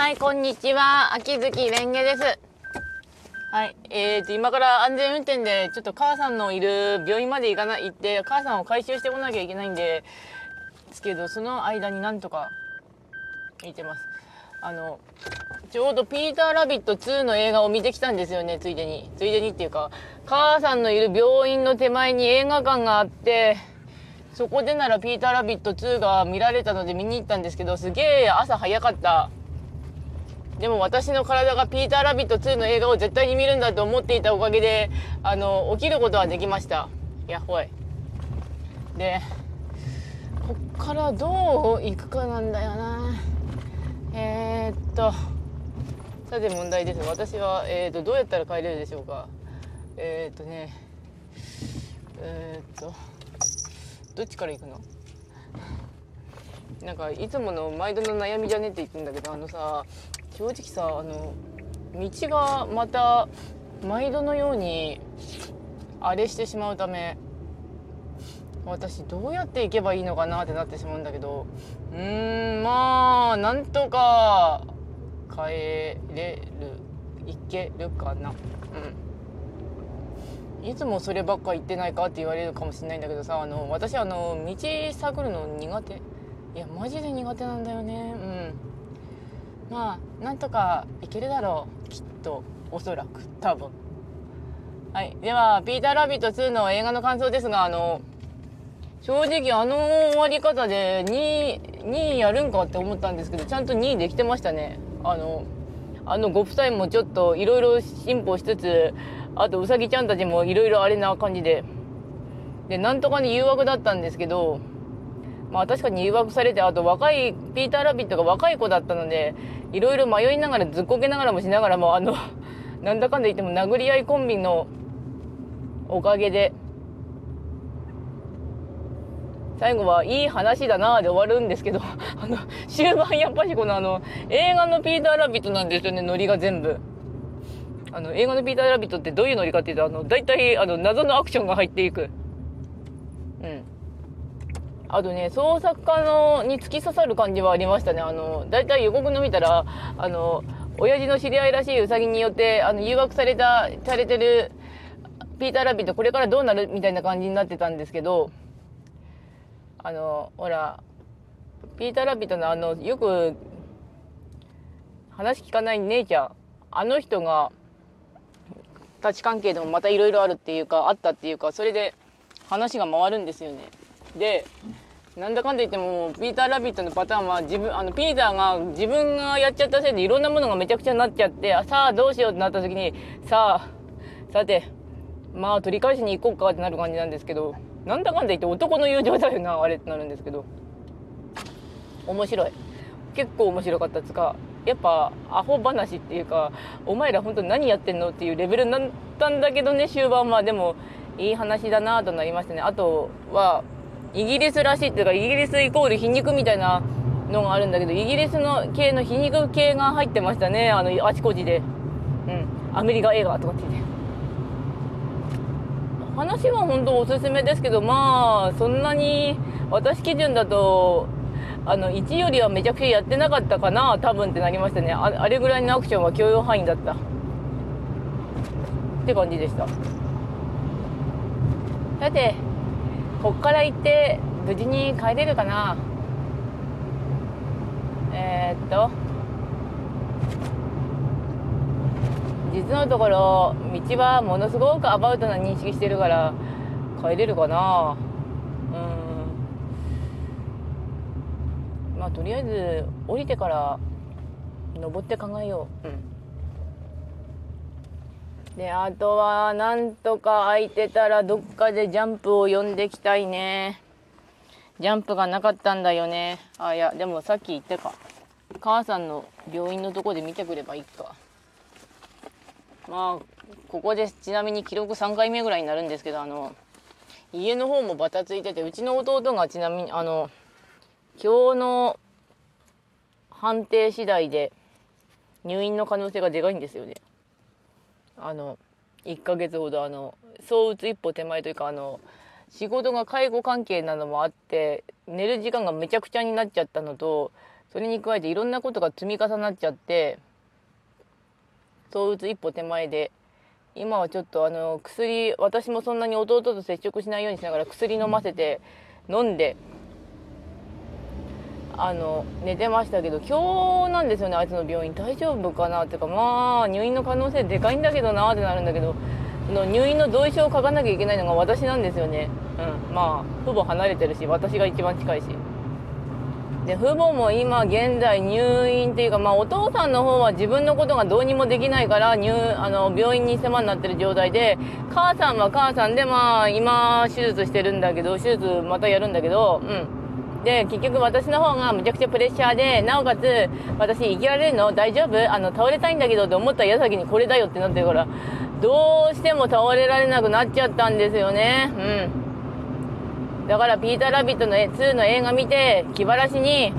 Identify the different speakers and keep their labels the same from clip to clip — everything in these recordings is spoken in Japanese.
Speaker 1: はい、こんにちは。秋月レンゲです。はい、えーと、今から安全運転で、ちょっと母さんのいる病院まで行かない、行って、母さんを回収してこなきゃいけないんで、ですけど、その間になんとか、見てます。あの、ちょうどピーターラビット2の映画を見てきたんですよね、ついでに。ついでにっていうか、母さんのいる病院の手前に映画館があって、そこでならピーターラビット2が見られたので見に行ったんですけど、すげえ朝早かった。でも私の体がピーターラビット2の映画を絶対に見るんだと思っていたおかげで、あの、起きることはできました。やほい。で、こっからどう行くかなんだよな。えー、っと、さて問題です。私は、えー、っと、どうやったら帰れるでしょうか。えー、っとね、え、っと、どっちから行くの？なんかいつもの毎度の悩みじゃねって言ってんだけどあのさ正直さあの道がまた毎度のようにあれしてしまうため私どうやって行けばいいのかなってなってしまうんだけどうーんまあなんとか帰れる行けるかな。うん。いつもそればっか言ってないかって言われるかもしれないんだけどさあの私あの道探るの苦手。いやマジで苦手なんだよね。うん。まあなんとかいけるだろうきっとおそらく多分。はい。では「ピーター・ラビット2」の映画の感想ですがあの正直あの終わり方で2位2位やるんかって思ったんですけどちゃんと2位できてましたね。あのあのご夫妻もちょっといろいろ進歩しつつあとうさぎちゃんたちもいろいろあれな感じで。でなんとかに誘惑だったんですけどまあ確かに誘惑されてあと若いピーター・ラビットが若い子だったのでいろいろ迷いながらずっこけながらもしながらもあの なんだかんだ言っても殴り合いコンビのおかげで最後はいい話だなーで終わるんですけど あの終盤やっぱしこのあの映画のピーター・ラビットなんですよねノリが全部。あの映画のピーター・ラビットってどういうノリかっていうとあの大体あの謎のアクションが入っていく。あとね創作家のに突き刺さる感じはありましたね。あの大体予告の見たらあの親父の知り合いらしいウサギによってあの誘惑されたされてるピーター・ラビットこれからどうなるみたいな感じになってたんですけどあのほらピーター・ラビットのあのよく話聞かない姉ちゃんあの人が立ち関係でもまたいろいろあるっていうかあったっていうかそれで話が回るんですよね。でなんだかんだ言ってもピーター・ラビットのパターンは自分あのピーターが自分がやっちゃったせいでいろんなものがめちゃくちゃになっちゃってさあどうしようってなった時にさあさてまあ取り返しに行こうかってなる感じなんですけどなんだかんだ言って男の友情だよなあれってなるんですけど面白い。結構面白かったっつかやっぱアホ話っていうかお前ら本当何やってんのっていうレベルになったんだけどね終盤は。でもいい話だなとなりましたね。あとはイギリスらしいっていうかイギリスイコール皮肉みたいなのがあるんだけどイギリスの系の皮肉系が入ってましたね。あのあちこちで。うん。アメリカ映画とかって言って。話は本当おすすめですけどまあそんなに私基準だとあの1よりはめちゃくちゃやってなかったかな多分ってなりましたね。ああれぐらいのアクションは許容範囲だった。って感じでした。さてこっから行って無事に帰れるかな？えー、っと。実のところ道はものすごくアバウトな認識してるから帰れるかな？うん。まあとりあえず降りてから登って考えよう。うん。であとはなんとか空いてたらどっかでジャンプを呼んできたいね。ジャンプがなかったんだよね。あいやでもさっき言ったか。母さんの病院のとこで見てくればいいか。まあここでちなみに記録3回目ぐらいになるんですけどあの家の方もバタついててうちの弟がちなみにあの今日の判定次第で入院の可能性がでかいんですよね。あの1ヶ月ほどあのそう打つ一歩手前というかあの仕事が介護関係なのもあって寝る時間がめちゃくちゃになっちゃったのとそれに加えていろんなことが積み重なっちゃって躁うつ一歩手前で今はちょっとあの薬私もそんなに弟と接触しないようにしながら薬飲ませて飲んであの寝てましたけど今日なんですよねあいつの病院。大丈夫かな？っていうかまあ入院の可能性でかいんだけどなってなるんだけどその入院の同意書を書かなきゃいけないのが私なんですよね、うん、まあ父母離れてるし私が一番近いし。で父母も今現在入院っていうか、まあ、お父さんの方は自分のことがどうにもできないから入あの病院に世話になってる状態で母さんは母さんで、まあ、今手術してるんだけど手術またやるんだけど、うん、で結局私の方がむちゃくちゃプレッシャーでなおかつ私生きられるの？大丈夫？あの倒れたいんだけどって思った矢先にこれだよってなってるからどうしても倒れられなくなっちゃったんですよね。うん。だからピーター・ラビットの2の映画見て気晴らしに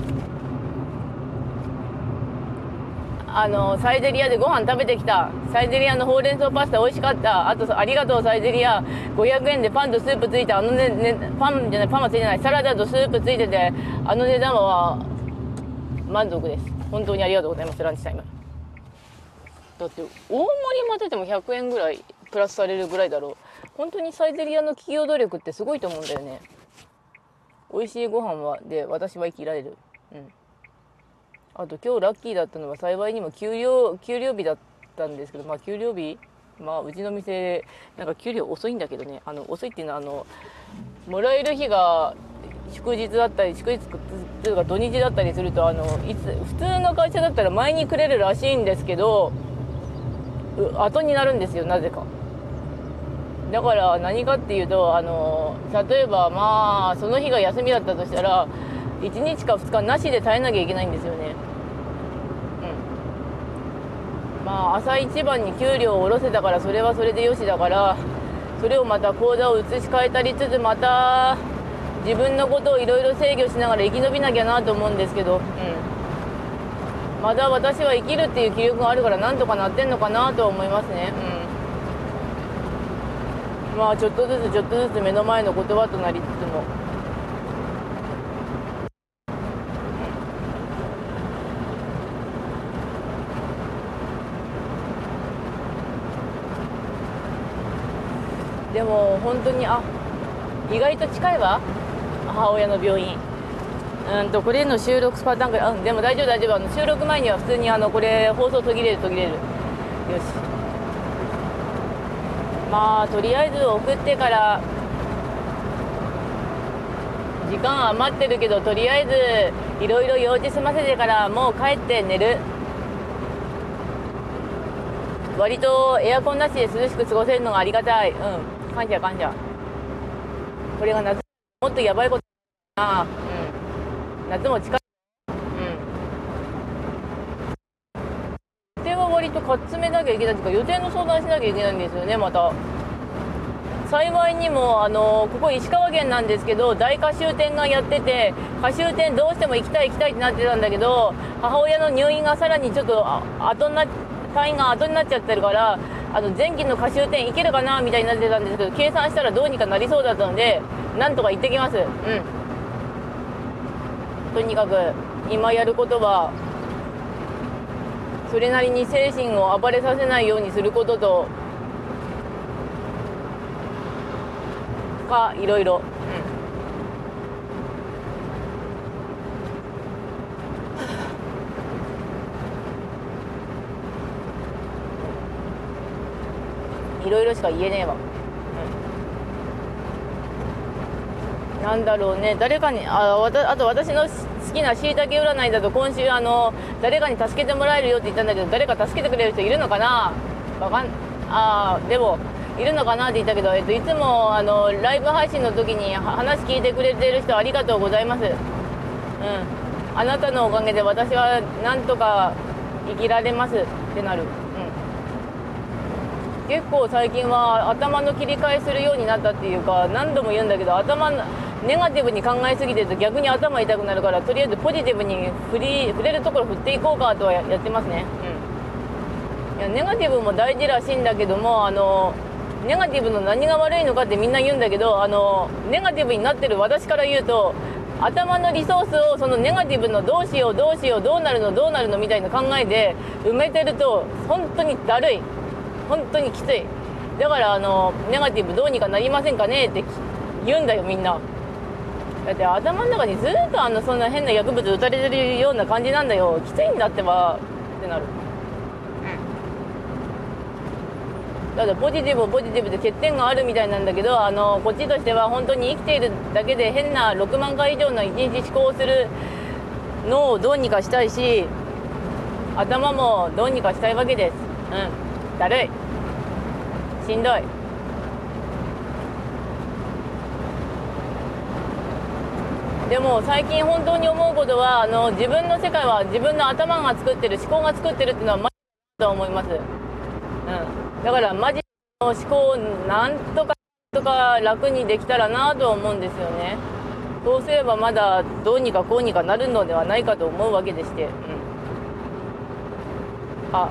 Speaker 1: あのサイゼリアでご飯食べてきた。サイゼリアのほうれん草パスタ美味しかった。あとありがとうサイゼリア500円でパンとスープついてあのねねパンじゃないパンはついてない。サラダとスープついててあの値段は満足です。本当にありがとうございますランチタイム。だって大盛り混ぜても100円ぐらいプラスされるぐらいだろう。本当にサイゼリアの企業努力ってすごいと思うんだよね。美味しいご飯はで私は生きられる。うん。あと今日ラッキーだったのは幸いにも給料給料日だったんですけどまあ給料日まあうちの店なんか給料遅いんだけどねあの遅いっていうのはあのもらえる日が祝日だったり祝日というか土日だったりするとあのいつ普通の会社だったら前にくれるらしいんですけど後になるんですよなぜか。だから何かっていうとあの例えばまあその日が休みだったとしたら1日か2日なしで耐えなきゃいけないんですよね。うん。まあ朝一番に給料を下ろせたからそれはそれでよしだからそれをまた口座を移し替えたりつつまた自分のことをいろいろ制御しながら生き延びなきゃなと思うんですけど、うん、まだ私は生きるっていう気力があるからなんとかなってんのかなとは思いますね。うん。まあちょっとずつちょっとずつ目の前の言葉となりつつもでも本当にあ意外と近いわ。母親の病院。うんとこれの収録パターンからうんでも大丈夫大丈夫。あの収録前には普通にあのこれ放送途切れる途切れる。よし。まあとりあえず送ってから時間余ってるけどとりあえずいろいろ用事済ませてからもう帰って寝る。割とエアコンなしで涼しく過ごせるのがありがたい。うん。感謝感謝これが夏もっとやばいことなうん夏も近い。割とかっ詰めなきゃいけないというか予定の相談しなきゃいけないんですよねまた。幸いにもあのここ石川県なんですけど大歌集店がやってて歌集店どうしても行きたい行きたいってなってたんだけど母親の入院がさらにちょっと後にな退院が後になっちゃってるからあの前期の歌集点いけるかなみたいになってたんですけど計算したらどうにかなりそうだったのでなんとか行ってきます。うん。とにかく今やることはそれなりに精神を暴れさせないようにすることとかいろいろ、いろいろしか言えねえわ、うん、なんだろうね。誰かにあわたあと私の好きなしいたけ占いだと今週あの誰かに助けてもらえるよって言ったんだけど誰か助けてくれる人いるのかな？わかんあでもいるのかなって言ったけど、えっと、いつもあのライブ配信の時に話聞いてくれてる人ありがとうございます、うん、あなたのおかげで私はなんとか生きられますってなる、結構最近は頭の切り替えするようになったっていうか何度も言うんだけど頭ネガティブに考えすぎてると逆に頭痛くなるからとりあえずポジティブに振り触れるところ振っていこうかとはやってますね、うん、いやネガティブも大事らしいんだけどもあのネガティブの何が悪いのかってみんな言うんだけどあのネガティブになってる私から言うと頭のリソースをそのネガティブのどうしようどうしようどうなるのどうなるのみたいな考えで埋めてると本当にだるい。本当にきつい。だからあのネガティブどうにかなりませんかねって言うんだよみんな。だって頭の中にずっとあのそんな変な薬物打たれてるような感じなんだよ。きついんだってばってなる。だってポジティブポジティブで欠点があるみたいなんだけどあのこっちとしては本当に生きているだけで変な6万回以上の一日思考をするのをどうにかしたいし頭もどうにかしたいわけです。うん。だるいしんどい。でも最近本当に思うことはあの自分の世界は自分の頭が作ってる思考が作ってるっていうのはマジだと思います、うん、だからマジの思考をなんとかとか楽にできたらなと思うんですよね。そうすればまだどうにかこうにかなるのではないかと思うわけでして、うん、あ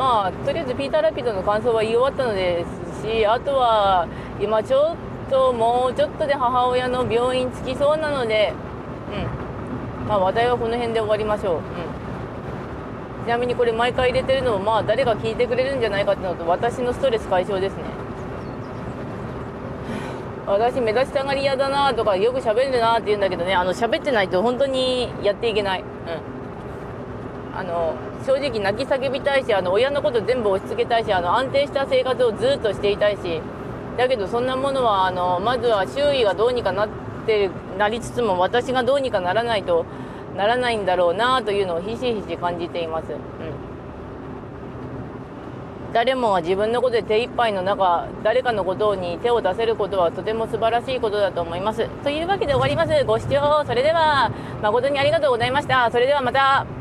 Speaker 1: まあとりあえずピーター・ラピッドの感想は言い終わったのですしあとは今ちょっともうちょっとで母親の病院着きそうなので、うん。まあ、話題はこの辺で終わりましょう、うん、ちなみにこれ毎回入れてるのもまあ誰が聞いてくれるんじゃないかってのと私のストレス解消ですね。私目立ちたがり屋だなとかよく喋るなって言うんだけどねあの喋ってないと本当にやっていけない、うん、あの正直泣き叫びたいしあの親のこと全部押し付けたいしあの安定した生活をずっとしていたいしだけどそんなものはあのまずは周囲がどうにかなってなりつつも私がどうにかならないとならないんだろうなというのをひしひし感じています。うん。誰もが自分のことで手一杯の中誰かのことに手を出せることはとても素晴らしいことだと思います。というわけで終わります。ご視聴それでは誠にありがとうございました。それではまた。